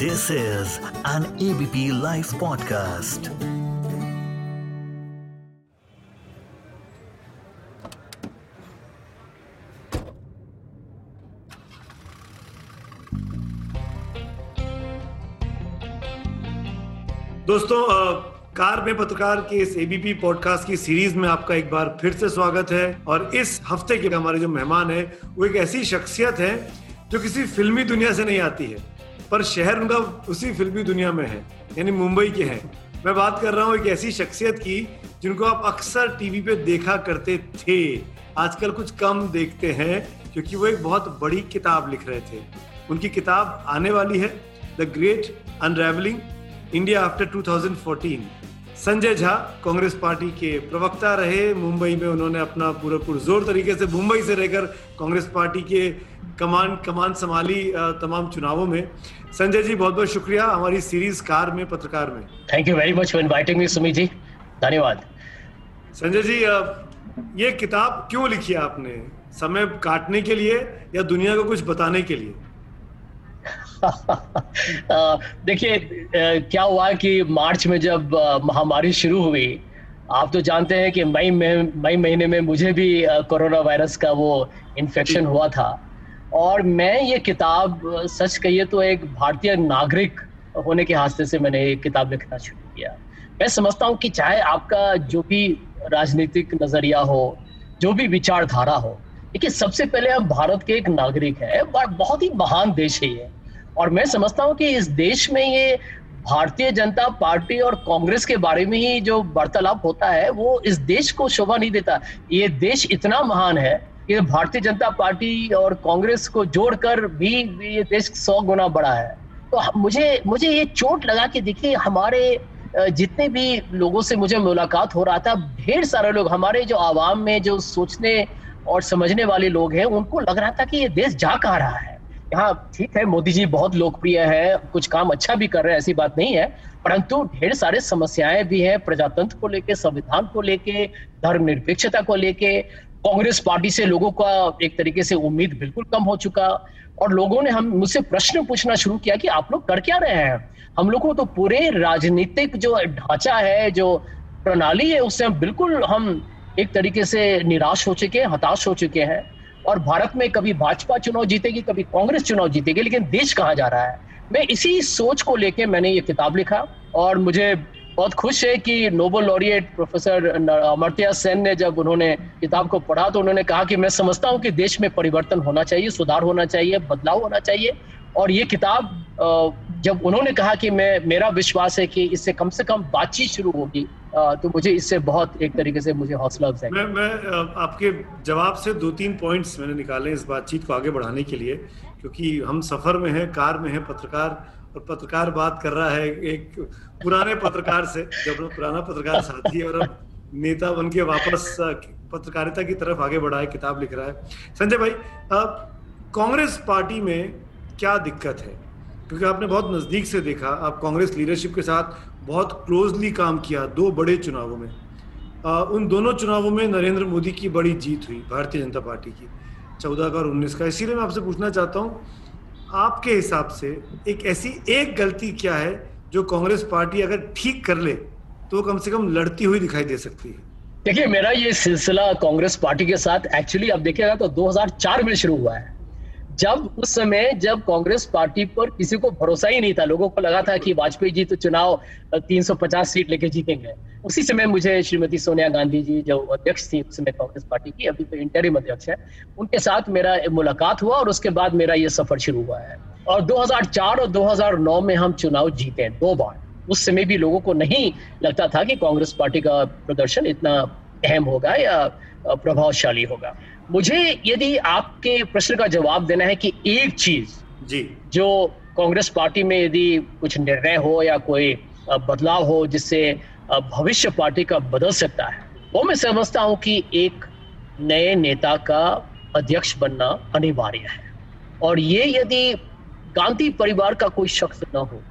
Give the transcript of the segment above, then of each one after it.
This is an ABP Life podcast. दोस्तों car में पत्रकार के इस एबीपी पॉडकास्ट की सीरीज़ में आपका एक बार फिर से स्वागत है और इस हफ़्ते के हमारे जो मेहमान है, वो एक ऐसी शख्सियत है जो किसी फिल्मी दुनिया से नहीं आती है पर शहर उनका उसी फिल्मी दुनिया में है, यानी मुंबई के हैं। मैं बात कर रहा हूँ एक ऐसी शख्सियत की, जिनको आप अक्सर टीवी पे देखा करते थे। आजकल कुछ कम देखते हैं, क्योंकि वो एक बहुत बड़ी किताब लिख रहे थे। उनकी किताब आने वाली है the great unravelling India after 2014 Sanjay Jha, Congress party के प्रवक्ता रहे। मुंबई में उन्होंने अपना पूरा पुरजोर तरीके से मुंबई से रहकर कांग्रेस पार्टी के कमान कमान संभाली तमाम चुनावों में। संजय जी बहुत बहुत शुक्रिया हमारी सीरीज़ कार में पत्रकार में। Thank you very much for inviting me Sumit ji धन्यवाद। संजय जी ये किताब क्यों लिखी आपने? समय काटने के लिए या दुनिया को कुछ बताने के लिए? देखिए क्या हुआ कि मार्च में जब महामारी शुरू हुई आप तो जानते हैं कि मई में मई महीने में मुझे भी कोरोना वायरस का वो इन्फेक्शन हुआ था। और मैं ये किताब, सच कहिए तो एक भारतीय नागरिक होने के हादसे से मैंने ये किताब लिखना शुरू किया। मैं समझता हूँ कि चाहे आपका जो भी राजनीतिक नज़रिया हो, जो भी विचारधारा हो, देखिए सबसे पहले हम भारत के एक नागरिक है बहुत ही महान देश है ये। और मैं समझता हूँ कि इस देश में ये भारतीय जनता पार्टी और कांग्रेस के बारे में ही जो वार्तालाप होता है, वो इस देश को शोभा नहीं देता। ये देश इतना महान है कि भारतीय जनता पार्टी और कांग्रेस को जोड़कर भी ये देश सौ गुना बड़ा है। तो मुझे मुझे ये चोट लगा कि देखिए, हमारे जितने भी लोगों से मुझे मुलाकात हो रहा था, ढेर सारे लोग, हमारे जो आवाम में जो सोचने और समझने वाले लोग हैं, उनको लग रहा था कि ये देश जा कहाँ रहा है। यहाँ ठीक है, मोदी जी बहुत लोकप्रिय है, कुछ काम अच्छा भी कर रहे हैं, ऐसी बात नहीं है, परंतु ढेर सारे समस्याएँ भी हैं प्रजातंत्र को लेके, संविधान को लेके, धर्मनिरपेक्षता को लेके कांग्रेस पार्टी से लोगों का एक तरीके से उम्मीद बिल्कुल कम हो चुका और लोगों ने हम मुझसे प्रश्न पूछना शुरू किया कि आप लोग कर क्या रहे हैं? हम लोग को तो पूरे राजनीतिक जो ढांचा है, जो प्रणाली है, उससे हम बिल्कुल हम एक तरीके से निराश हो चुके हैं, हताश हो चुके हैं। और भारत में कभी भाजपा चुनाव जीतेगी, कभी कांग्रेस चुनाव जीतेगी, लेकिन देश कहाँ जा रहा है? मैं इसी सोच को लेके मैंने ये किताब लिखा और मुझे बहुत खुश है कि Nobel laureate professor Amartya Sen ने जब उन्होंने किताब को पढ़ा तो उन्होंने कहा कि मैं समझता हूँ कि देश में परिवर्तन होना चाहिए, सुधार होना चाहिए, बदलाव होना चाहिए। और ये किताब जब उन्होंने कहा कि मैं, मेरा विश्वास है कि इससे कम से कम बातचीत शुरू होगी तो मुझे इससे बहुत एक तरीके से मुझे हौसला मैं मैं आपके जवाब से दो तीन पॉइंट्स मैंने निकाले इस बातचीत को आगे बढ़ाने के लिए, क्योंकि हम सफ़र में हैं, कार में हैं, पत्रकार और पत्रकार बात कर रहा है एक पुराने पत्रकार से जब पुराना पत्रकार साथी और अब नेता बन के वापस पत्रकारिता की तरफ़ आगे बढ़ा है किताब लिख रहा है। संजय भाई अ, कांग्रेस पार्टी में क्या दिक्कत है? क्योंकि आपने बहुत नज़दीक से देखा आप कांग्रेस लीडरशिप के साथ बहुत क्लोजली काम किया दो बड़े चुनावों में। आ, उन दोनों चुनावों में नरेंद्र मोदी की बड़ी जीत हुई भारतीय जनता पार्टी की चौदह का और उन्नीस का। इसीलिए मैं आपसे पूछना चाहता हूँ आपके हिसाब से एक ऐसी एक गलती क्या है जो कांग्रेस पार्टी अगर ठीक कर ले तो कम से कम लड़ती हुई दिखाई दे सकती है? देखिए, मेरा ये सिलसिला कांग्रेस पार्टी के साथ एक्चुअली अब देखिएगा तो 2004 में शुरू हुआ है। जब उस समय जब कांग्रेस पार्टी पर किसी को भरोसा ही नहीं था, लोगों को लगा था कि वाजपेयी जी तो चुनाव 350 सीट लेके जीतेंगे। उसी समय मुझे श्रीमती सोनिया गांधी जी जो अध्यक्ष थी उस समय कांग्रेस पार्टी की, अभी तो इंटरिम अध्यक्ष है, उनके साथ मेरा मुलाकात हुआ और उसके बाद मेरा ये सफ़र शुरू हुआ है। और 2004 और 2009 में हम चुनाव जीते दो बार। उस समय भी लोगों को नहीं लगता था कि कांग्रेस पार्टी का प्रदर्शन इतना अहम होगा या प्रभावशाली होगा। मुझे यदि आपके प्रश्न का जवाब देना है कि एक चीज़ जी। जो कांग्रेस पार्टी में यदि कुछ निर्णय हो या कोई बदलाव हो जिससे भविष्य पार्टी का बदल सकता है वो मैं समझता हूँ कि एक नए नेता का अध्यक्ष बनना अनिवार्य है। और ये यदि गांधी परिवार का कोई शख्स न हो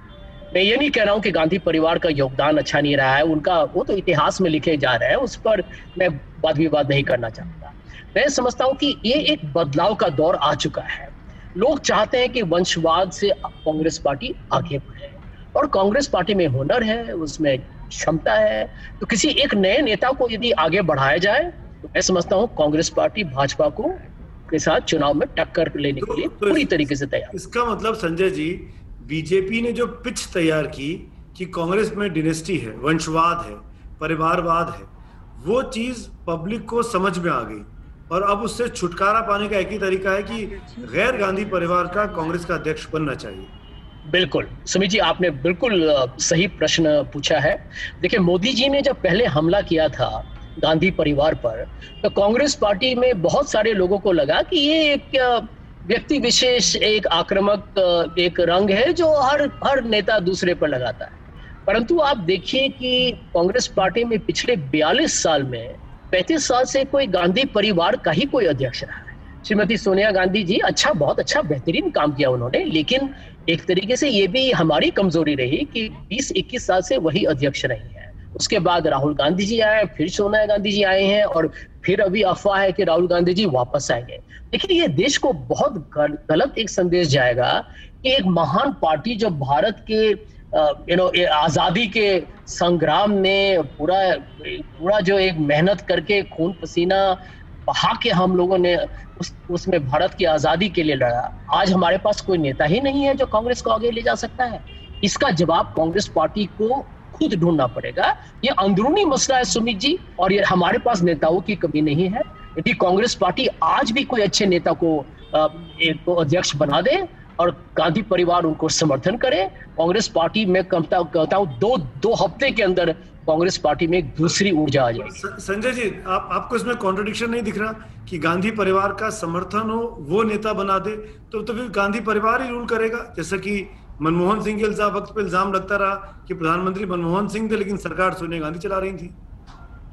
मैं ये नहीं कह रहा हूँ कि गांधी परिवार का योगदान अच्छा नहीं रहा है उनका वो तो इतिहास में लिखे जा रहे हैं उस पर मैं वाद विवाद नहीं करना चाहता। मैं समझता हूँ कि ये एक बदलाव का दौर आ चुका है। लोग चाहते हैं कि वंशवाद से कांग्रेस पार्टी आगे बढ़े और कांग्रेस पार्टी में हुनर है उसमें क्षमता है। तो किसी एक नए नेता को यदि आगे बढ़ाया जाए तो मैं समझता हूँ कांग्रेस पार्टी भाजपा को के साथ चुनाव में टक्कर लेने तो, के लिए तो पूरी तरीके से तैयार। इसका मतलब संजय जी बीजेपी ने जो पिच तैयार की कि कांग्रेस में डिनेस्टी है वंशवाद है परिवारवाद है वो चीज़ पब्लिक को समझ में आ गई। और अब उससे छुटकारा पाने का एक ही तरीका है कि गैर गांधी परिवार का कांग्रेस का अध्यक्ष बनना चाहिए। बिल्कुल। सुमित जी, आपने बिल्कुल सही प्रश्न पूछा है। देखिए, मोदी जी ने जब पहले हमला किया था गांधी परिवार पर तो कांग्रेस पार्टी में बहुत सारे लोगों को लगा कि ये एक व्यक्ति विशेष, एक आक्रामक एक रंग है जो हर हर नेता दूसरे पर लगाता है। परंतु आप देखिए कि कांग्रेस पार्टी में पिछले 42 साल में 35 साल से कोई गांधी परिवार का ही कोई अध्यक्ष रहा है। श्रीमती सोनिया गांधी जी अच्छा बहुत अच्छा बेहतरीन काम किया उन्होंने, लेकिन एक तरीके से ये भी हमारी कमज़ोरी रही कि 20-21 साल से वही अध्यक्ष रही है। उसके बाद राहुल गांधी जी आए, फिर सोनिया गांधी जी आए हैं और फिर अभी अफवाह है कि राहुल गांधी जी वापस आएँगे। लेकिन ये देश को बहुत गलत एक संदेश जाएगा कि एक महान पार्टी जो भारत के यू नो आज़ादी के संग्राम में पूरा पूरा जो एक मेहनत करके खून पसीना बहा के हम लोगों ने उस, उसमें भारत की आज़ादी के लिए लड़ा। आज हमारे पास कोई नेता ही नहीं है जो कांग्रेस को आगे ले जा सकता है। इसका जवाब कांग्रेस पार्टी को खुद ढूंढना पड़ेगा। ये अंदरूनी मसला है सुमित जी, और ये हमारे पास नेताओं की कमी नहीं है। यदि कांग्रेस पार्टी आज भी कोई अच्छे नेता को एक अध्यक्ष बना दे और गांधी परिवार उनको समर्थन करे। कांग्रेस पार्टी में कहता कहता हूँ, दो दो हफ़्ते के अंदर कांग्रेस पार्टी में एक दूसरी ऊर्जा आ जाएगी। संजय जी, आप, आपको इसमें कॉन्ट्रोडिक्शन नहीं दिख रहा कि गांधी परिवार का समर्थन हो, वो नेता बना दे तो तो फिर गांधी परिवार ही रूल करेगा। जैसा कि मनमोहन सिंह के इल्ज़ाम, वक्त पे इल्ज़ाम लगता रहा कि प्रधानमंत्री मनमोहन सिंह थे, लेकिन सरकार सोनिया गांधी चला रही थी।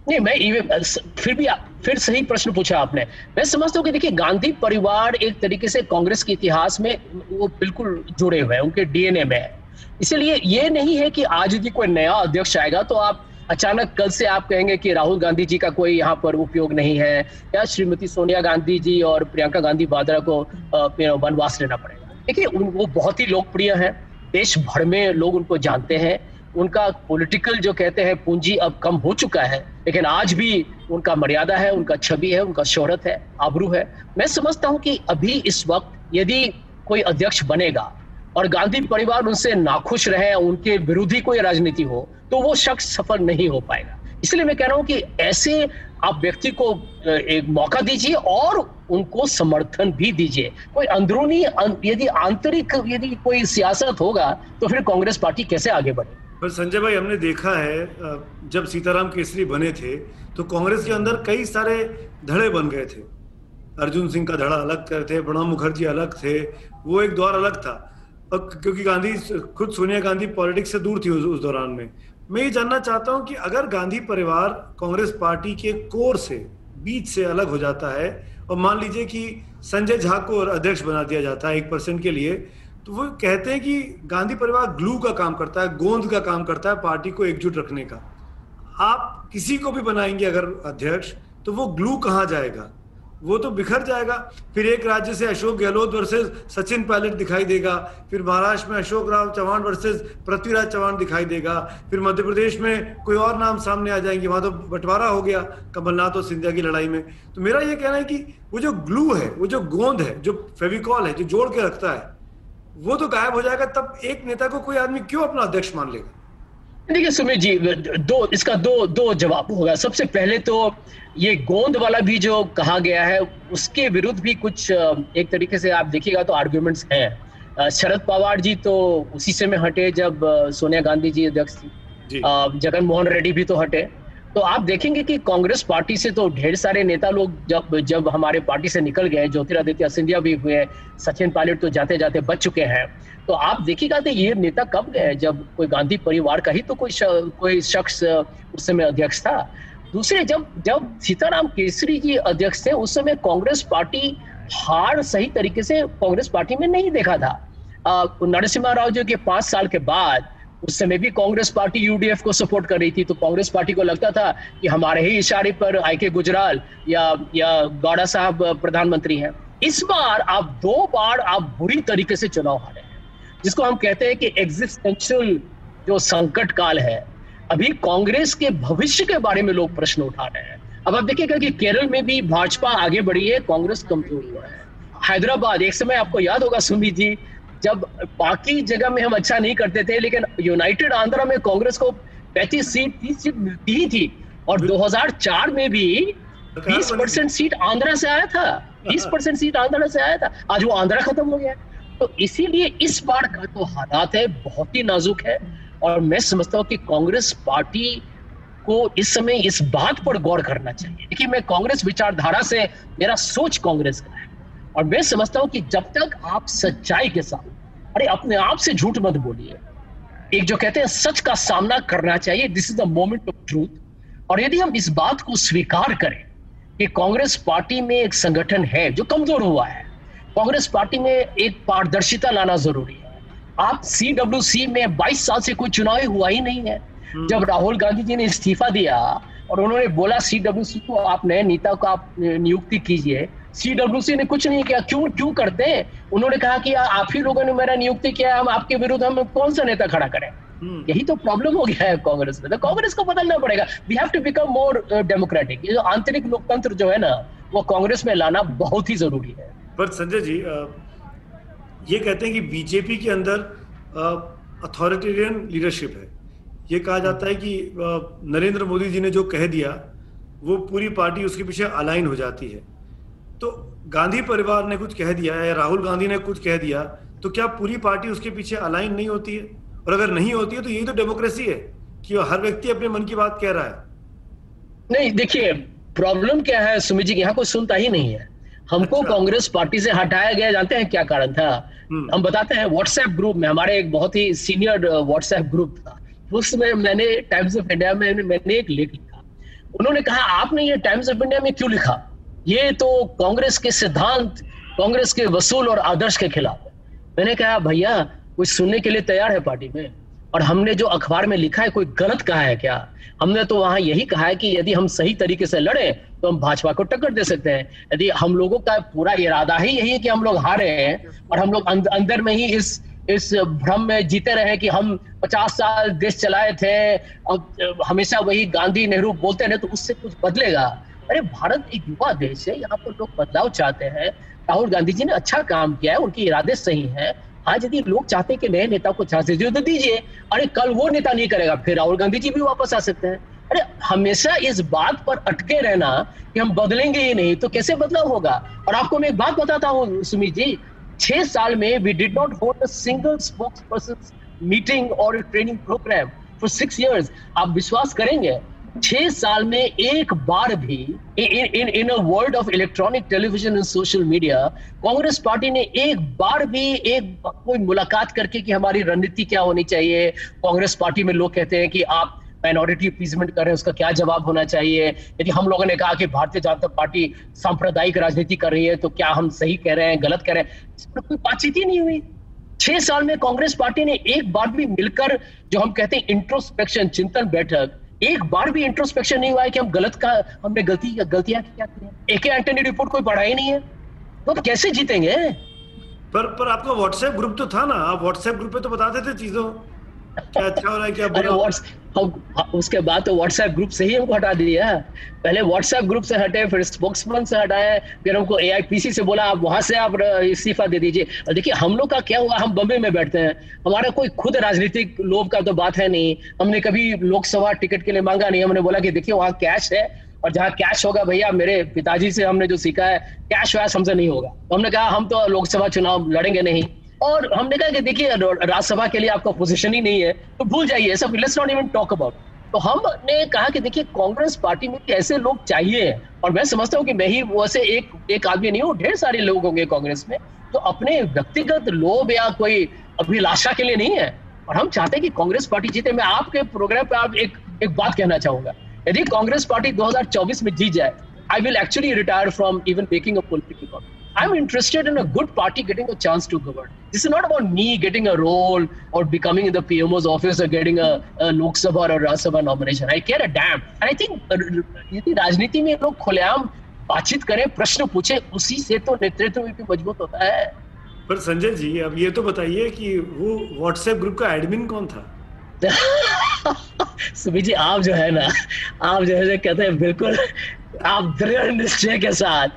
नहीं, मैं फिर भी फिर सही प्रश्न पूछा आपने। मैं समझता हूँ कि देखिए, गांधी परिवार एक तरीके से कांग्रेस के इतिहास में वो बिल्कुल जुड़े हुए हैं, उनके डीएनए में है। इसलिए ये नहीं है कि आज यदि कोई नया अध्यक्ष आएगा तो आप अचानक कल से आप कहेंगे कि राहुल गांधी जी का कोई यहाँ पर उपयोग नहीं है, या श्रीमती सोनिया गांधी जी और प्रियंका गांधी वाड्रा को वनवास लेना पड़ेगा। देखिए वो बहुत ही लोकप्रिय है, देश भर में लोग उनको जानते हैं। उनका पॉलिटिकल जो कहते हैं पूंजी अब कम हो चुका है, लेकिन आज भी उनका मर्यादा है, उनका छवि है, उनका शोहरत है, आबरू है। मैं समझता हूँ कि अभी इस वक्त यदि कोई अध्यक्ष बनेगा और गांधी परिवार उनसे नाखुश रहे, उनके विरोधी कोई राजनीति हो तो वो शख्स सफल नहीं हो पाएगा। इसलिए मैं कह रहा हूँ कि ऐसे आप व्यक्ति को एक मौका दीजिए और उनको समर्थन भी दीजिए। कोई अंदरूनी यदि आंतरिक यदि कोई सियासत होगा तो फिर कांग्रेस पार्टी कैसे आगे बढ़े पर संजय भाई हमने देखा है जब सीताराम केसरी बने थे तो कांग्रेस के अंदर कई सारे धड़े बन गए थे। अर्जुन सिंह का धड़ा अलग थे प्रणब मुखर्जी अलग थे वो एक दौर अलग था। और क्योंकि गांधी खुद सोनिया गांधी पॉलिटिक्स से दूर थी उस, उस दौरान में। मैं ये जानना चाहता हूँ कि अगर गांधी परिवार कांग्रेस पार्टी के कोर से बीच से अलग हो जाता है और मान लीजिए कि संजय झा को अध्यक्ष बना दिया जाता है एक परसेंट के लिए तो वो कहते हैं कि गांधी परिवार ग्लू का काम करता है, गोंद का काम करता है पार्टी को एकजुट रखने का। आप किसी को भी बनाएँगे अगर अध्यक्ष तो वो ग्लू कहाँ जाएगा? वो तो बिखर जाएगा। फिर एक राज्य से अशोक गहलोत वर्सेस सचिन पायलट दिखाई देगा। फिर महाराष्ट्र में अशोक राव चौहान वर्सेस पृथ्वीराज चौहान दिखाई देगा। फिर मध्य प्रदेश में कोई और नाम सामने आ जाएँगे। वहाँ तो बंटवारा हो गया कमलनाथ और सिंधिया की लड़ाई में। तो मेरा ये कहना है कि वो जो ग्लू है, वो जो गोंद है, जो फेविकॉल है, जो जोड़ के रखता है वो तो गायब हो जाएगा तब एक नेता को कोई आदमी क्यों अपना अध्यक्ष मान लेगा? देखिए सुमित जी दो इसका दो दो जवाब होगा। सबसे पहले तो ये गोंद वाला भी जो कहा गया है उसके विरुद्ध भी कुछ एक तरीके से आप देखिएगा तो आर्ग्यूमेंट्स हैं। शरद पवार जी तो उसी समय हटे जब सोनिया गांधी जी अध्यक्ष थी। जगन मोहन रेड्डी भी तो हटे। तो आप देखेंगे कि कांग्रेस पार्टी से तो ढेर सारे नेता लोग जब जब हमारे पार्टी से निकल गए ज्योतिरादित्य सिंधिया भी हुए सचिन पायलट तो जाते जाते बच चुके हैं। तो आप देखिएगा तो ये नेता कब गए? जब कोई गांधी परिवार का ही तो कोई श, कोई शख्स उस समय अध्यक्ष था। दूसरे जब जब सीताराम केसरी जी अध्यक्ष थे उस समय कांग्रेस पार्टी हार सही तरीके से कांग्रेस पार्टी में नहीं देखा था। नरसिम्हा राव जी के पाँच साल के बाद उस समय भी कांग्रेस पार्टी यूडीएफ को सपोर्ट कर रही थी तो कांग्रेस पार्टी को लगता था कि हमारे ही इशारे पर आई के गुजराल या या गौड़ा साहब प्रधानमंत्री हैं। इस बार आप दो बार आप बुरी तरीके से चुनाव हारे हैं, जिसको हम कहते हैं कि एग्जिस्टेंशियल जो संकट काल है, अभी कांग्रेस के भविष्य के बारे में लोग प्रश्न उठा रहे हैं। अब आप देखिएगा कि केरल में भी भाजपा आगे बढ़ी है, कांग्रेस कमज़ोर हुआ है। हैदराबाद, एक समय आपको याद होगा सुमित जी जब बाकी जगह में हम अच्छा नहीं करते थे लेकिन यूनाइटेड आंध्रा में कांग्रेस को पैंतीस सीट तीस सीट मिलती ही थी। और 2004 में भी 20 परसेंट सीट आंध्रा से आया था। 20 परसेंट सीट आंध्रा से आया था। आज वो आंध्रा खत्म हो गया है। तो इसीलिए इस बार का तो हालात है बहुत ही नाजुक है। और मैं समझता हूँ कि कांग्रेस पार्टी को इस समय इस बात पर गौर करना चाहिए। देखिए मैं कांग्रेस विचारधारा से मेरा सोच कांग्रेस का है। और मैं समझता हूँ कि जब तक आप सच्चाई के साथ अरे अपने आप से झूठ मत बोलिए। एक जो कहते हैं सच का सामना करना चाहिए। This is the moment of truth और यदि हम इस बात को स्वीकार करें कि कांग्रेस पार्टी में एक संगठन है जो कमज़ोर हुआ है कांग्रेस पार्टी में एक पारदर्शिता लाना ज़रूरी है। आप सी डब्ल्यू सी में 22 साल से कोई चुनाव हुआ ही नहीं है। हम्म। जब राहुल गांधी जी ने इस्तीफा दिया और उन्होंने बोला सीडब्ल्यूसी को आप नए नेता को आप नियुक्ति कीजिए सीडब्ल्यूसी ने कुछ नहीं किया। क्यों क्यों करते हैं? उन्होंने कहा कि आप ही लोगों ने मेरा नियुक्ति किया हम आपके विरुद्ध हम कौन सा नेता खड़ा करें? हम्म। यही तो प्रॉब्लम हो गया है कांग्रेस में। तो कांग्रेस को बदलना पड़ेगा। We have to become more democratic ये जो आंतरिक लोकतंत्र जो है ना वो कांग्रेस में लाना बहुत ही ज़रूरी है। पर संजय जी ये कहते हैं कि बीजेपी के अंदर अथॉरिटेरियन लीडरशिप है। ये कहा जाता है कि नरेंद्र मोदी जी ने जो कह दिया वो पूरी पार्टी उसके पीछे अलाइन हो जाती है। तो गांधी परिवार ने कुछ कह दिया या राहुल गांधी ने कुछ कह दिया तो क्या पूरी पार्टी उसके पीछे अलाइन नहीं होती है? और अगर नहीं होती है तो यही तो डेमोक्रेसी है कि हर व्यक्ति अपने मन की बात कह रहा है। नहीं देखिए प्रॉब्लम क्या है सुमित जी यहाँ कोई सुनता ही नहीं है। हमको अच्छा। कांग्रेस पार्टी से हटाया गया जानते हैं क्या कारण था? हम्म। हम बताते हैं व्हाट्सएप ग्रुप में हमारे एक बहुत ही सीनियर व्हाट्सएप ग्रुप था। उसमें मैंने टाइम्स ऑफ़ इंडिया में मैंने एक लेख लिखा। उन्होंने कहा आपने ये टाइम्स ऑफ़ इंडिया में क्यों लिखा? ये तो कांग्रेस के सिद्धांत, कांग्रेस के वसूल और आदर्श के खिलाफ है। मैंने कहा, भैया, कुछ सुनने के लिए तैयार है पार्टी में, और हमने जो अखबार में लिखा है, कोई गलत कहा है क्या? हमने तो वहाँ यही कहा है कि यदि हम सही तरीके से लड़े तो हम भाजपा को टक्कर दे सकते हैं। यदि हम लोगों का पूरा इरादा ही यही है कि हम लोग हारे हैं, और हम लोग अंदर में ही इस इस भ्रम में जीते रहे कि हम पचास साल देश चलाए थे, और हमेशा वही गांधी नेहरू बोलते रहे तो उससे कुछ बदलेगा। अरे, भारत एक युवा देश है, यहाँ पर लोग बदलाव चाहते हैं। राहुल गांधी जी ने अच्छा काम किया है, उनके इरादे सही है। आज यदि लोग चाहते हैं कि नए नेता को चांस दीजिए तो दीजिए। अरे, कल वो नेता नहीं करेगा, फिर राहुल गांधी जी भी वापस आ सकते हैं। अरे, हमेशा इस बात पर अटके रहना कि हम बदलेंगे ही नहीं तो कैसे बदलाव होगा? और आपको मैं एक बात बताता हूँ, सुमित जी, छह साल में we did not hold a single spokesperson meeting और training programme for six years आप विश्वास करेंगे छह साल में एक बार भी in in world of electronic television and social media Congress party ने एक बार भी एक कोई मुलाकात करके कि हमारी रणनीति क्या होनी चाहिए। कांग्रेस पार्टी में लोग कहते हैं कि आप माइनॉरिटी अपीजमेंट कर रहे हैं, उसका क्या जवाब होना चाहिए? यदि हम लोगों ने कहा कि भारतीय जनता पार्टी सांप्रदायिक राजनीति कर रही है तो क्या हम सही कह रहे हैं, गलत कह रहे हैं? कोई बातचीत ही नहीं हुई। छह साल में कांग्रेस पार्टी ने एक बार भी मिलकर जो हम कहते हैं इंट्रोस्पेक्शन चिंतन बैठक एक बार भी इंट्रोस्पेक्शन नहीं हुआ है कि हम गलत का हमने गलती गलतियाँ क्या की एक एंटनी रिपोर्ट कोई पढ़ा ही नहीं है। तो आप कैसे जीतेंगे? पर पर आपका व्हाट्सएप ग्रुप तो था ना आप व्हाट्सएप ग्रुप पे तो बताते थे चीज़ों। क्या अच्छा हो रहा है क्या बुरा? हम उसके बाद तो व्हाट्सएप ग्रुप से ही हमको हटा दिया। पहले व्हाट्सएप ग्रुप से हटे, फिर स्पोक्समैन से हटाए, फिर हमको ए से बोला, आप वहाँ से आप इस्तीफा दे दीजिए। और देखिए, हम लोग का क्या हुआ, हम बम्बे में बैठते हैं। हमारा कोई खुद राजनीतिक लोभ का तो बात है नहीं। हमने कभी लोकसभा टिकट के लिए मांगा नहीं। हमने बोला कि देखिए, वहाँ कैश है, और जहाँ कैश होगा भैया, मेरे पिताजी से हमने जो सीखा है कैश वैश हमसे नहीं होगा। हमने कहा, हम तो लोकसभा चुनाव लड़ेंगे नहीं। और हमने कहा कि देखिए राज्यसभा के लिए आपका पोजीशन ही नहीं है तो भूल जाइए सब let's not even talk about तो हमने कहा कि देखिए, कांग्रेस पार्टी में कैसे लोग चाहिए? और मैं समझता हूँ कि मैं ही वैसे एक एक आदमी नहीं हूँ, ढेर सारे लोग होंगे कांग्रेस में तो अपने व्यक्तिगत लोभ या कोई अभिलाषा के लिए नहीं है। और हम चाहते हैं कि कांग्रेस पार्टी जीते। मैं आपके प्रोग्राम पे आप एक एक बात कहना चाहूँगा। यदि कांग्रेस पार्टी 2024 में जीत जाए I will actually retire from even making a political I'm interested in a good party getting a chance to govern. This is not about me getting a role or becoming in the PMO's office or getting a, a Lok Sabha or Rajya Sabha nomination. I care a damn. And I think यदि राजनीति में लोग खुलेआम बातचीत करें प्रश्न पूछे उसी से तो नेतृत्व भी मज़बूत होता है पर संजय जी अब ये तो बताइए कि वो व्हाट्सएप ग्रुप का एडमिन कौन था सुबी जी आप जो है ना आप जो है कहते हैं बिल्कुल आप दृढ़ निश्चय के साथ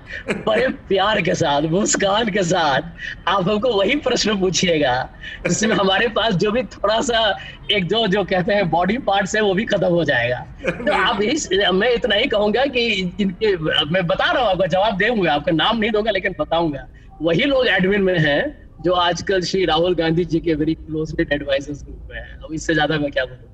बड़े प्यार के साथ मुस्कान के साथ आप हमको वही प्रश्न पूछिएगा जिसमें हमारे पास जो भी थोड़ा सा एक दो जो कहते हैं बॉडी पार्ट्स है वो भी खत्म हो जाएगा। तो आप यही मैं इतना ही कहूँगा कि इनके मैं बता रहा हूँ आपका जवाब दूँगा आपका नाम नहीं दूँगा लेकिन बताऊँगा। वही लोग एडमिन में हैं जो आजकल श्री राहुल गांधी जी के वेरी क्लोजली एडवाइजर्स ग्रुप में है। अब इससे ज़्यादा मैं क्या बोलूँ?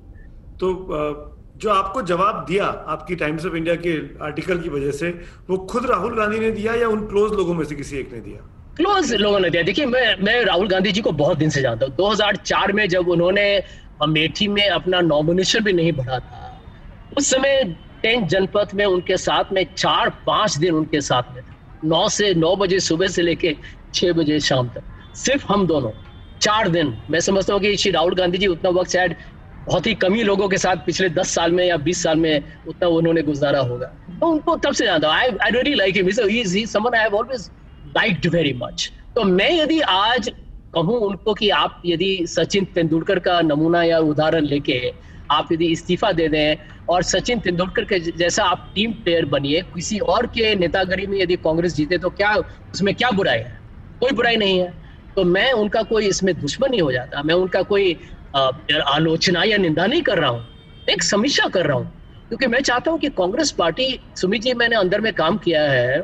तो जो आपको जवाब दिया आपकी टाइम्स ऑफ़ इंडिया के आर्टिकल की वजह से, वो खुद राहुल गांधी ने दिया या उन क्लोज लोगों में से किसी एक ने दिया? क्लोज लोगों ने दिया। देखिए, मैं मैं राहुल गांधी जी को बहुत दिन से जानता हूँ। 2004 में जब उन्होंने अमेठी में अपना नॉमिनेशन भी नहीं भरा था, उस समय टेंथ जनपद में उनके साथ में चार पाँच दिन उनके साथ में नौ से नौ बजे सुबह से लेके छह बजे शाम तक। सिर्फ़ हम दोनों, चार दिन। मैं समझता हूँ कि श्री राहुल गांधी जी उतना वक्त शायद बहुत ही कमी लोगों के साथ पिछले दस साल में या बीस साल में उतना उन्होंने गुजारा होगा। तो उनको तब से जानता हूँ I I really like him he someone I have always liked very much तो मैं यदि आज कहूँ उनको कि आप यदि सचिन तेंदुलकर का नमूना या उदाहरण लेके आप यदि इस्तीफा दे दें और सचिन तेंदुलकर के जैसा आप टीम प्लेयर बनिए, किसी और के नेतागरी में यदि कांग्रेस जीते तो क्या उसमें क्या बुराई है? कोई बुराई नहीं है। तो मैं उनका कोई इसमें दुश्मन नहीं हो जाता, मैं उनका कोई आलोचना या निंदा नहीं कर रहा हूँ, एक समीक्षा कर रहा हूँ। क्योंकि मैं चाहता हूँ कि कांग्रेस पार्टी, सुमित जी, मैंने अंदर में काम किया है,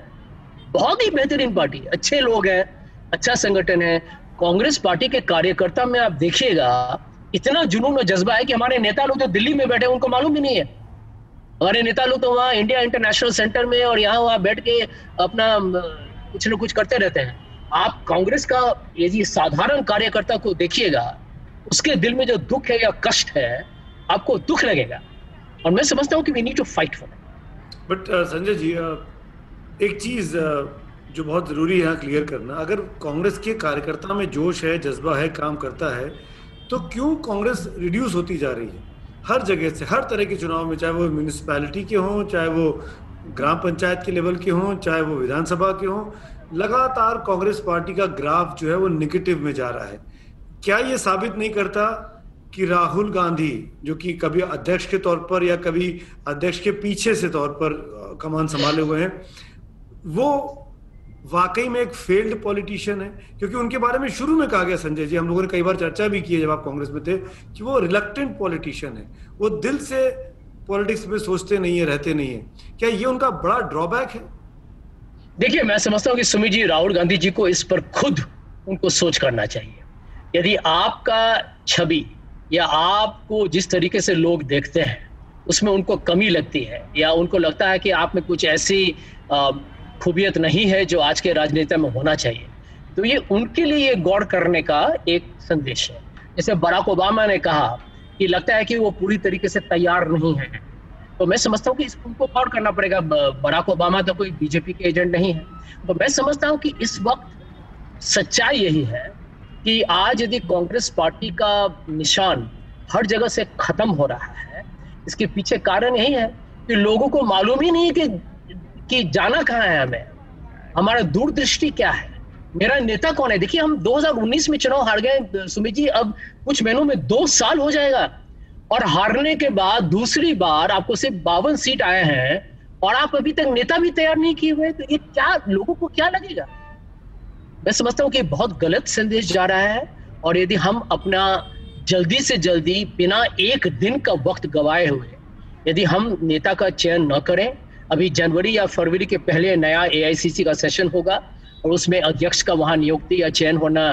बहुत ही बेहतरीन पार्टी अच्छे लोग हैं अच्छा संगठन है, कांग्रेस पार्टी के कार्यकर्ता में आप देखिएगा, इतना जुनून और जज्बा है कि हमारे नेता लोग जो दिल्ली में बैठे उनको मालूम भी नहीं है। हमारे नेता लोग तो वहाँ इंडिया इंटरनेशनल सेंटर में और यहाँ वहाँ बैठ के अपना कुछ न कुछ करते रहते हैं। आप कांग्रेस का यदि साधारण कार्यकर्ता को देखिएगा उसके दिल में जो दुख है या कष्ट है आपको दुख लगेगा। और मैं समझता हूँ कि we need to fight for but Sanjay ji uh, एक चीज़ uh, जो बहुत ज़रूरी है क्लियर करना। अगर कांग्रेस के कार्यकर्ता में जोश है जज्बा है काम करता है तो क्यों कांग्रेस रिड्यूस होती जा रही है? हर जगह से हर तरह के चुनाव में चाहे वो म्यूनिसपैलिटी के हों चाहे वो ग्राम पंचायत के लेवल के हों चाहे वो विधानसभा के हों लगातार कांग्रेस पार्टी का ग्राफ जो है वो निगेटिव में जा रहा है। क्या ये साबित नहीं करता कि राहुल गांधी, जो कि कभी अध्यक्ष के तौर पर या कभी अध्यक्ष के पीछे से तौर पर कमान संभाले हुए हैं, वो वाकई में एक फेल्ड पॉलिटिशियन है? क्योंकि उनके बारे में शुरू में कहा गया, संजय जी, हम लोगों ने कई बार चर्चा भी की है जब आप कांग्रेस में थे, कि वो रिलक्टेंट पॉलिटिशियन है। वो दिल से पॉलिटिक्स में सोचते नहीं है, रहते नहीं है। क्या ये उनका बड़ा ड्रॉबैक है? देखिए, मैं समझता हूँ कि सुमित जी, राहुल गांधी जी को इस पर खुद उनको सोच करना चाहिए। यदि आपका छवि या आपको जिस तरीके से लोग देखते हैं, उसमें उनको कमी लगती है या उनको लगता है कि आप में कुछ ऐसी खूबियत नहीं है जो आज के राजनेता में होना चाहिए तो ये उनके लिए ये गौर करने का एक संदेश है। जैसे बराक ओबामा ने कहा कि लगता है कि वो पूरी तरीके से तैयार नहीं है। तो मैं समझता हूँ कि इस उनको गौर करना पड़ेगा। बराक ओबामा तो कोई बीजेपी के एजेंट नहीं है। तो मैं समझता हूँ कि इस वक्त सच्चाई यही है कि आज यदि कांग्रेस पार्टी का निशान हर जगह से खत्म हो रहा है, इसके पीछे कारण यही है कि लोगों को मालूम ही नहीं कि कि जाना कहाँ है हमें। हमारा दूरदृष्टि क्या है? मेरा नेता कौन है? देखिए, हम 2019 में चुनाव हार गए। सुमित जी, अब कुछ महीनों में दो साल हो जाएगा। और हारने के बाद दूसरी बार आपको सिर्फ़ बावन सीट आए हैं और आप अभी तक नेता भी तैयार नहीं किए हुए तो ये क्या, लोगों को क्या लगेगा? मैं समझता हूँ कि बहुत गलत संदेश जा रहा है और यदि हम अपना जल्दी से जल्दी बिना एक दिन का वक्त गवाए हुए, यदि हम नेता का चयन न करें, अभी जनवरी या फरवरी के पहले नया एआईसीसी का सेशन होगा और उसमें अध्यक्ष का वहाँ नियुक्ति या चयन होना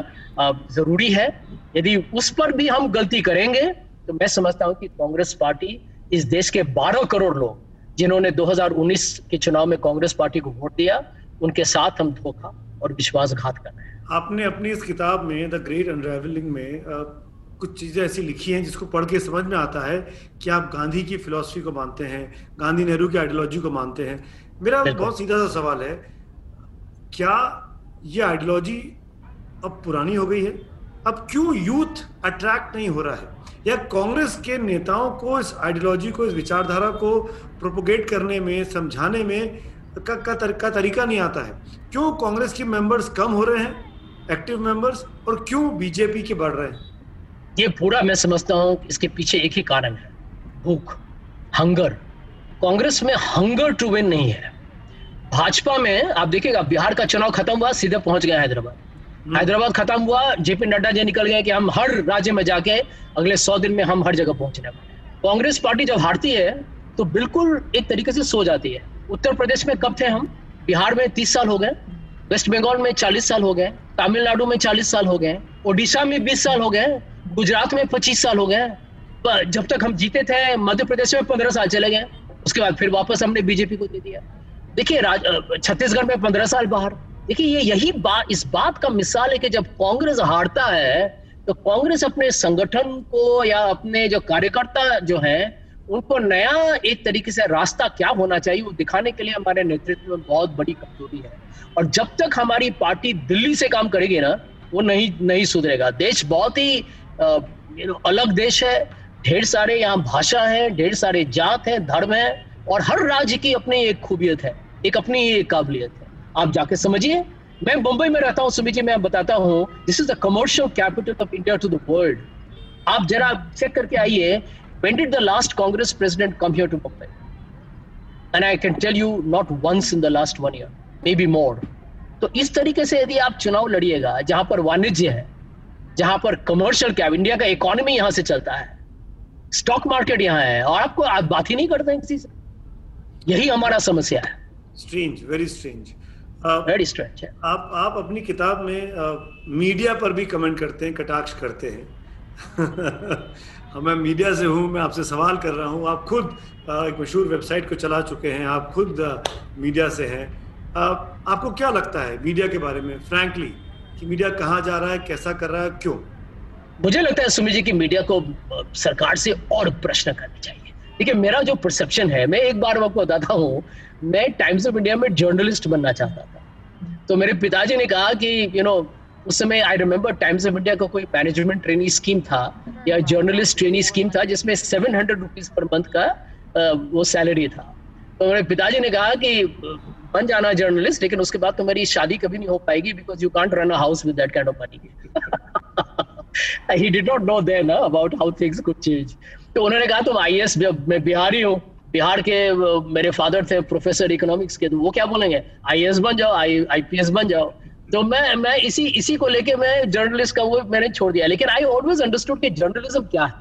ज़रूरी है, यदि उस पर भी हम गलती करेंगे तो मैं समझता हूँ कि कांग्रेस पार्टी इस देश के 12 करोड़ लोग जिन्होंने 2019 के चुनाव में कांग्रेस पार्टी को वोट दिया उनके साथ हम धोखा और विश्वासघात कर रहे हैं। आपने अपनी इस किताब में द ग्रेट अनरेवलिंग में आ, कुछ चीज़ें ऐसी लिखी हैं जिसको पढ़ के समझ में आता है कि आप गांधी की फिलॉसफी को मानते हैं गांधी नेहरू की आइडियोलॉजी को मानते हैं। मेरा बहुत सीधा सा सवाल है क्या ये आइडियोलॉजी अब पुरानी हो गई है? अब क्यों यूथ अट्रैक्ट नहीं हो रहा है? या कांग्रेस के नेताओं को इस आइडियोलॉजी को इस विचारधारा को प्रोपोगेट करने में समझाने में का, का, तर, का तरीका नहीं आता है? क्यों कांग्रेस के मेंबर्स कम हो रहे हैं एक्टिव मेंबर्स और क्यों बीजेपी के बढ़ रहे हैं? ये पूरा मैं समझता हूँ इसके पीछे एक ही कारण है। भूख हंगर कांग्रेस में हंगर टू विन नहीं है। भाजपा में आप देखिएगा बिहार का चुनाव खत्म हुआ सीधे पहुँच गया हैदराबाद। हैदराबाद खत्म हुआ, जेपी नड्डा जी निकल गए कि हम हर राज्य में जाके अगले सौ दिन में हम हर जगह पहुँचने वाले कांग्रेस पार्टी जब हारती है तो बिल्कुल एक तरीके से सो जाती है। उत्तर प्रदेश में कब थे हम? बिहार में तीस साल हो गए, वेस्ट बंगाल में चालीस साल हो गए, तमिलनाडु में चालीस साल हो गए, ओडिशा में बीस साल हो गए, गुजरात में पच्चीस साल हो गए। जब तक हम जीते थे, मध्य प्रदेश में पंद्रह साल चले गए, उसके बाद फिर वापस हमने बीजेपी को दे दिया। देखिए छत्तीसगढ़ में पंद्रह साल बाहर देखिए, ये यही बात इस बात का मिसाल है कि जब कांग्रेस हारता है तो कांग्रेस अपने संगठन को या अपने जो कार्यकर्ता जो हैं, उनको नया एक तरीके से रास्ता क्या होना चाहिए, वो दिखाने के लिए हमारे नेतृत्व में बहुत बड़ी कमज़ोरी है। और जब तक हमारी पार्टी दिल्ली से काम करेगी ना, वो नहीं नहीं सुधरेगा। देश बहुत ही अलग देश है, ढेर सारे यहाँ भाषा है, ढेर सारे जात है, धर्म है, और हर राज्य की अपनी एक खूबियत है, एक अपनी एक काबिलियत है। आप जाके समझिए। मैं मुंबई में रहता हूँ, सुमित जी, मैं बताता हूँ this is the commercial capital of India to the world आप जरा चेक करके आइए, when did the last congress president come here to mumbai? And i can tell you, not once in the last one year, maybe more तो इस तरीके से यदि आप चुनाव लड़िएगा, जहाँ पर वाणिज्य है, जहाँ पर कमर्शियल कैब इंडिया का इकोनॉमी यहाँ से चलता है स्टॉक मार्केट यहाँ है, और आपको आप बात ही नहीं करते हैं किसी से। यही हमारा समस्या है। Strange very strange very strange है आप आप अपनी किताब में आ, मीडिया पर भी कमेंट करते हैं कटाक्ष करते हैं। हाँ, मैं मीडिया से हूँ मैं आपसे सवाल कर रहा हूँ। आप खुद एक मशहूर वेबसाइट को चला चुके हैं आप खुद मीडिया से हैं। आपको क्या लगता है मीडिया के बारे में फ्रैंकली कि मीडिया कहाँ जा रहा है कैसा कर रहा है क्यों? मुझे लगता है सुमित जी की मीडिया को सरकार से और प्रश्न करने चाहिए। देखिए मेरा जो परसेप्शन है मैं एक बार आपको बताता हूँ मैं टाइम्स ऑफ़ इंडिया में जर्नलिस्ट बनना चाहता था। तो मेरे पिताजी ने कहा कि यू you नो know, उस समय I remember Times of India का कोई मैनेजमेंट ट्रेनिंग स्कीम था या जर्नलिस्ट ट्रेनिंग स्कीम था जिसमें seven hundred rupees per month का वो सैलरी था। तो मेरे पिताजी ने कहा कि बन जाना जर्नलिस्ट लेकिन उसके बाद तुम्हारी शादी कभी नहीं हो पाएगी because you can't run a house with that kind of money he did not know then about how things could change तो उन्होंने कहा तुम आई एस मैं बिहारी हूँ। बिहार के मेरे फादर थे प्रोफेसर इकोनॉमिक्स के तो वो क्या बोलेंगे? आईएएस बन जाओ आई आई बन जाओ। तो मैं मैं इसी इसी को लेके मैं जर्नलिस्ट का वो मैंने छोड़ दिया। लेकिन आई ऑलवेज अंडरस्टूड कि जर्नलिज्म क्या है।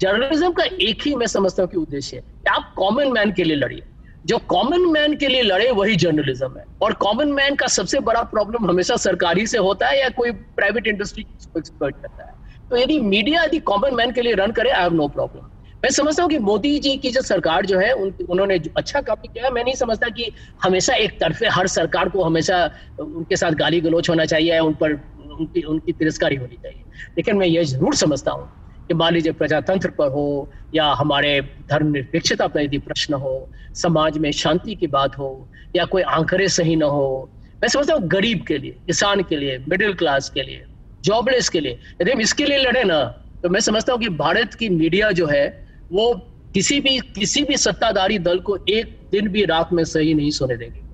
जर्नलिज्म का एक ही मैं समझता हूँ कि उद्देश्य है। कि आप कॉमन मैन के लिए लड़िए। जो कॉमन मैन के लिए लड़े, वही जर्नलिज्म है। और कॉमन मैन का सबसे बड़ा प्रॉब्लम हमेशा सरकारी से होता है या कोई प्राइवेट इंडस्ट्री को एक्सपर्ट करता है। तो यदि मीडिया यदि कॉमन मैन के लिए रन करे आई हैव नो प्रॉब्लम मैं समझता हूँ कि मोदी जी की जो सरकार जो है उन, उन्होंने अच्छा काम किया। मैं नहीं समझता कि हमेशा एक तरफे हर सरकार को हमेशा उनके साथ गाली गलोच होना चाहिए उन पर उनकी उनकी तिरस्कारी होनी चाहिए। लेकिन मैं ये ज़रूर समझता हूँ कि मान लीजिए प्रजातंत्र पर हो या हमारे धर्म निरपेक्षता पर यदि प्रश्न हो समाज में शांति की बात हो या कोई आंकड़े सही ना हो मैं समझता हूँ गरीब के लिए किसान के लिए मिडिल क्लास के लिए जॉबलेस के लिए यदि हम इसके लिए लड़े ना तो मैं समझता हूँ कि भारत की मीडिया जो है वो किसी भी किसी भी सत्ताधारी दल को एक दिन भी रात में सही नहीं सोने देंगे।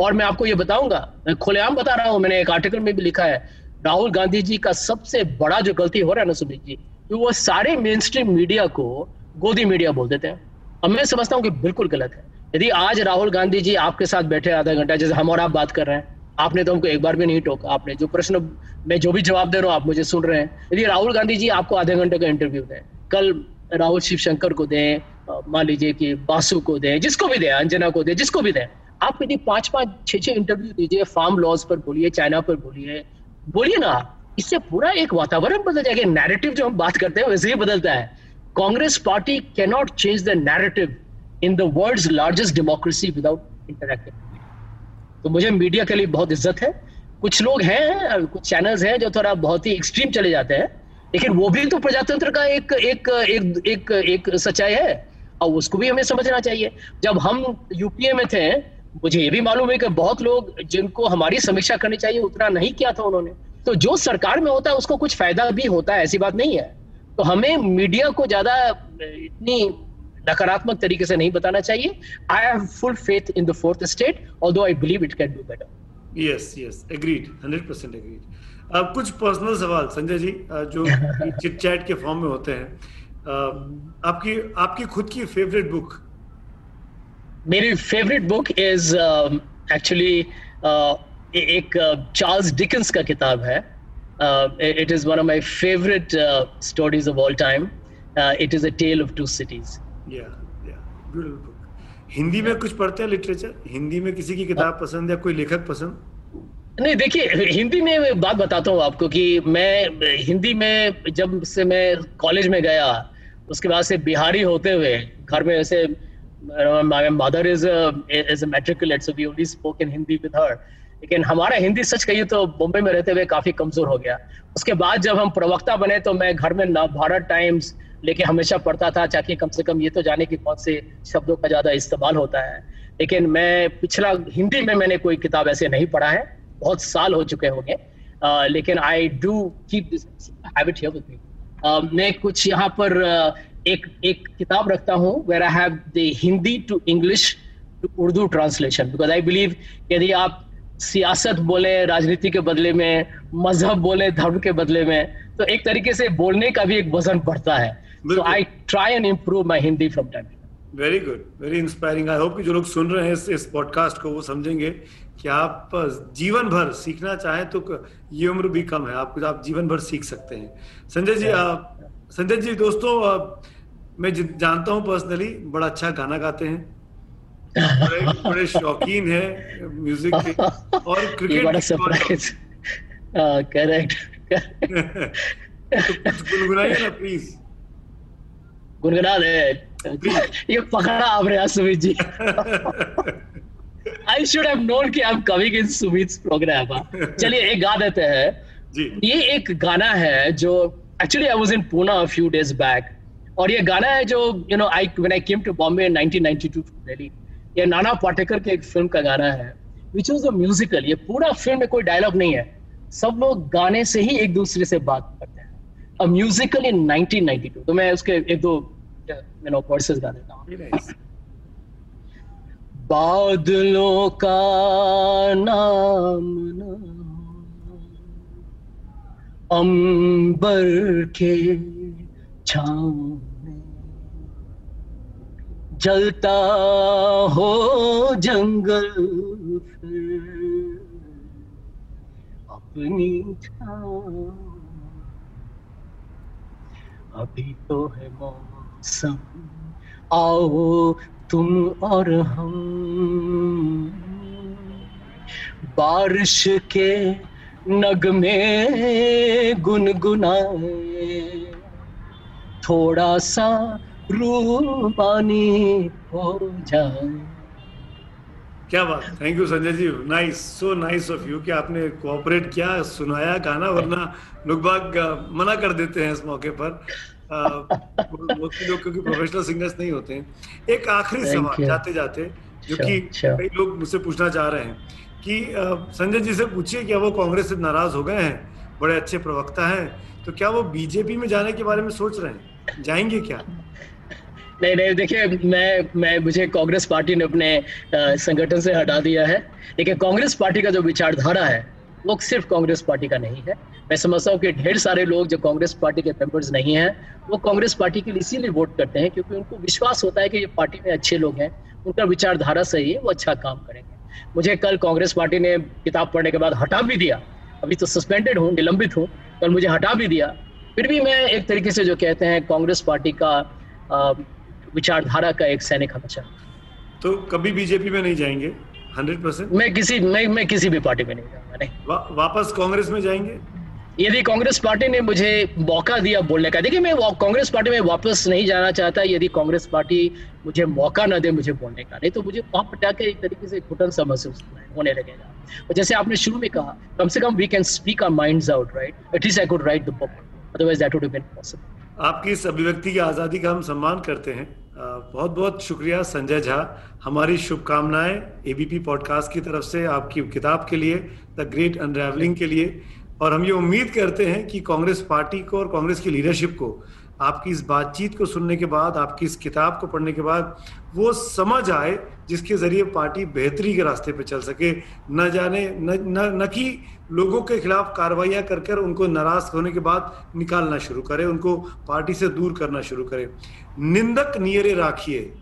और मैं आपको ये बताऊँगा, मैं खुलेआम बता रहा हूँ, मैंने एक आर्टिकल में भी लिखा है, राहुल गांधी जी का सबसे बड़ा जो गलती हो रहा है ना सुमित जी, कि वो सारे मेन स्ट्रीम मीडिया को गोदी मीडिया बोल देते हैं। अब मैं समझता हूँ कि बिल्कुल गलत है। यदि आज राहुल गांधी जी आपके साथ बैठे आधा घंटा, जैसे हम और आप बात कर रहे हैं, आपने तो हमको एक बार भी नहीं टोका, आपने जो प्रश्न, मैं जो भी जवाब दे रहा हूँ, आप मुझे सुन रहे हैं। यदि राहुल गांधी जी आपको आधे घंटे का इंटरव्यू दें, कल राहुल शिवशंकर को दें मान लीजिए कि बासु को दें, जिसको भी दें, अंजना को दें, जिसको भी दें। आप यदि पाँच पाँच छह छह इंटरव्यू दीजिए फार्म लॉज पर बोलिए चाइना पर बोलिए बोलिए ना, इससे पूरा एक वातावरण बदल जाएगा नैरेटिव जो हम बात करते हैं, वैसे ही बदलता है। Congress party cannot change the narrative in the world largest democracy without interactive तो मुझे मीडिया के लिए बहुत इज़्ज़त है। कुछ लोग हैं, कुछ चैनल्स हैं जो थोड़ा बहुत ही एक्सट्रीम चले जाते हैं। लेकिन वो भी तो प्रजातंत्र का एक एक एक एक एक सच्चाई है। और उसको भी हमें समझना चाहिए। जब हम यूपीए में थे, मुझे ये भी मालूम है कि बहुत लोग जिनको हमारी समीक्षा करनी चाहिए, उतना नहीं किया था उन्होंने। तो जो सरकार में होता है, उसको कुछ फ़ायदा भी होता है, ऐसी बात नहीं है। तो हमें मीडिया को ज़्यादा इतनी नकारात्मक तरीके से नहीं बताना चाहिए। I have full faith in the fourth state although I believe it can do better yes yes agreed 100% agreed अब कुछ पर्सनल सवाल संजय जी जो चिट चैट के फॉर्म में होते हैं। आपकी आपकी खुद की फेवरेट बुक मेरी फेवरेट बुक इज़ एक्चुअली एक चार्ल्स डिकन्स का किताब है। It is one of my favourite stories of all time it is a tale of two cities yeah yeah beautiful book Hindi में कुछ पढ़ते हैं लिटरेचर हिंदी में किसी की किताब पसंद या कोई लेखक पसंद? नहीं, देखिए, हिंदी में बात बताता हूँ आपको कि मैं, हिंदी में जब से मैं कॉलेज में गया, उसके बाद से बिहारी होते हुए, घर में ऐसे, my mother is a is a matriculate, so we only spoke in लेकिन हमारा हिंदी सच कहिए तो मुंबई में रहते हुए काफ़ी कमज़ोर हो गया। उसके बाद जब हम प्रवक्ता बने तो मैं घर में नव भारत टाइम्स लेके हमेशा पढ़ता था ताकि कम से कम ये तो जाने की कौन से शब्दों का ज़्यादा इस्तेमाल होता है। लेकिन मैं, पिछला, हिंदी में मैंने कोई किताब ऐसे नहीं पढ़ा है। बहुत साल हो चुके होंगे। लेकिन I do keep this habit here with me मैं कुछ यहाँ पर एक एक किताब रखता हूँ where I have the Hindi to English to Urdu translation because I believe यदि आप सियासत बोले राजनीति के बदले में मज़हब बोले धर्म के बदले में तो एक तरीके से बोलने का भी एक वज़न बढ़ता है। So I try and improve my Hindi from time very good very inspiring I hope कि जो लोग सुन रहे हैं इस, इस पॉडकास्ट को वो समझेंगे कि आप जीवन भर सीखना चाहें तो ये उम्र भी कम है। आप आप जीवन भर सीख सकते हैं। संजय जी आप संजय जी दोस्तों मैं जानता हूँ पर्सनली बड़ा अच्छा गाना गाते हैं। बड़े बड़े शौकीन है म्यूज़िक के। और क्रिकेट करेक्ट तो गुनगुनाइए ना प्लीज़ गुनगुना दे। ये पकड़ा आपने Sumit ji. I should have known कि I am coming in Sumit programme चलिए एक गा देते हैं। जी। ये एक गाना है जो actually I was in Pune a few days back और ये गाना है जो you know I when I came to Bombay in 1992 Delhi ये नाना पाटेकर के एक फ़िल्म का गाना है विच इज़ अ म्यूजिकल ये पूरा फ़िल्म में कोई डायलॉग नहीं है। सब लोग गाने से ही एक दूसरे से बात करते हैं। अ म्यूजिकल इन 1992 तो मैं उसके एक दो यू नो वर्सेस गा देता हूँ। बादलों का नाम अंबर के छाँव जलता हो जंगल अपनी अभी तो है मौसम आओ तुम और हम। बारिश के नगमे गुनगुनाए थोड़ा सा रूपानी हो जाए। क्या बात thank you Sanjay ji. Nice so nice of you कि आपने कोऑपरेट किया सुनाया गाना वरना लोग बाग मना कर देते हैं इस मौके पर। बहुत लोग क्योंकि प्रोफेशनल सिंगर्स नहीं होते हैं। एक आखिरी सवाल जाते जाते जो कि कई लोग मुझसे पूछना चाह रहे हैं कि संजय जी से पूछिए क्या वो कांग्रेस से नाराज़ हो गए हैं बड़े अच्छे प्रवक्ता हैं तो क्या वो बीजेपी में जाने के बारे में सोच रहे हैं? जाएँगे क्या? नहीं नहीं देखिए मैं मैं मुझे कांग्रेस पार्टी ने अपने संगठन से हटा दिया है। देखिए कांग्रेस पार्टी का जो विचारधारा है वो सिर्फ़ कांग्रेस पार्टी का नहीं है। मैं समझता हूँ कि ढेर सारे लोग जो कांग्रेस पार्टी के मेंबर्स नहीं हैं, वो कांग्रेस पार्टी के लिए इसीलिए वोट करते हैं क्योंकि उनको विश्वास होता है कि ये पार्टी में अच्छे लोग हैं, उनका विचारधारा सही है, वो अच्छा काम करेंगे। मुझे कल कांग्रेस पार्टी ने किताब पढ़ने के बाद हटा भी दिया। अभी तो सस्पेंडेड हूँ, निलंबित हूँ, कल मुझे हटा भी दिया। फिर भी मैं एक तरीके से जो कहते हैं, कांग्रेस पार्टी का विचारधारा का एक सैनिक हमेशा। तो कभी बीजेपी में नहीं जाएँगे? Hundred percent? मैं किसी मैं मैं किसी भी पार्टी में नहीं जाऊँगा नहीं। वा, वापस कांग्रेस में जाएँगे? यदि कांग्रेस पार्टी ने मुझे मौका दिया बोलने का देखिए मैं कांग्रेस पार्टी में वापस नहीं जाना चाहता यदि कांग्रेस पार्टी मुझे मौका न दे मुझे बोलने का नहीं तो मुझे वहाँ पर जाकर एक तरीके से घुटन सा महसूस होने लगेगा। और जैसे आपने शुरू में कहा कम से कम we can speak our minds out right at least I could write the book otherwise that would been possible आपकी इस अभिव्यक्ति की आज़ादी का हम सम्मान करते हैं। बहुत बहुत शुक्रिया संजय झा। हमारी शुभकामनाएँ एबीपी पॉडकास्ट की तरफ़ से, आपकी किताब के लिए द ग्रेट अनरेवलिंग के लिए। और हम ये उम्मीद करते हैं कि कांग्रेस पार्टी को और कांग्रेस की लीडरशिप को आपकी इस बातचीत को सुनने के बाद आपकी इस किताब को पढ़ने के बाद वो समझ आए जिसके ज़रिए पार्टी बेहतरी के रास्ते पे चल सके। न जाने न न, न कि लोगों के खिलाफ कार्रवाइयाँ कर कर उनको नाराज़ होने के बाद निकालना शुरू करे उनको पार्टी से दूर करना शुरू करे। निंदक नियरे राखिए।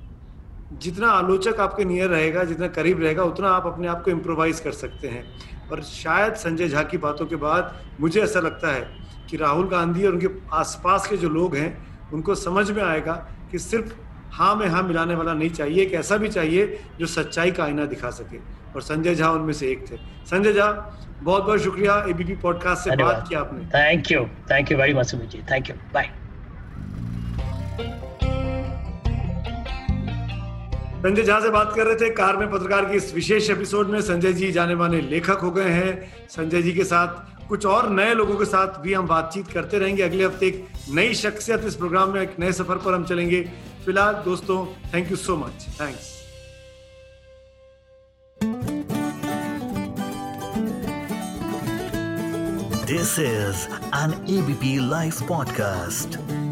जितना आलोचक आपके नियर रहेगा जितना करीब रहेगा उतना आप अपने आप को इम्प्रोवाइज कर सकते हैं। पर शायद संजय झा की बातों के बाद मुझे ऐसा लगता है कि राहुल गांधी और उनके आसपास के जो लोग हैं उनको समझ में आएगा कि सिर्फ़ हाँ में हाँ मिलाने वाला नहीं चाहिए एक ऐसा भी चाहिए जो सच्चाई का आईना दिखा सके। और संजय झा उनमें से एक थे। संजय झा बहुत बहुत शुक्रिया एबीपी पॉडकास्ट से बात किया आपने। Thank you thank you very much Sumit ji thank you bye Sanjay Jha से बात कर रहे थे कार में पत्रकार के इस विशेष एपिसोड में। संजय जी जाने माने लेखक हो गए हैं। संजय जी के साथ कुछ और नए लोगों के साथ भी हम बातचीत करते रहेंगे। अगले हफ़्ते एक नई शख्सियत इस प्रोग्राम में, एक नए सफ़र पर हम चलेंगे। फ़िलहाल दोस्तों thank you so much thanks this is an ABP live podcast.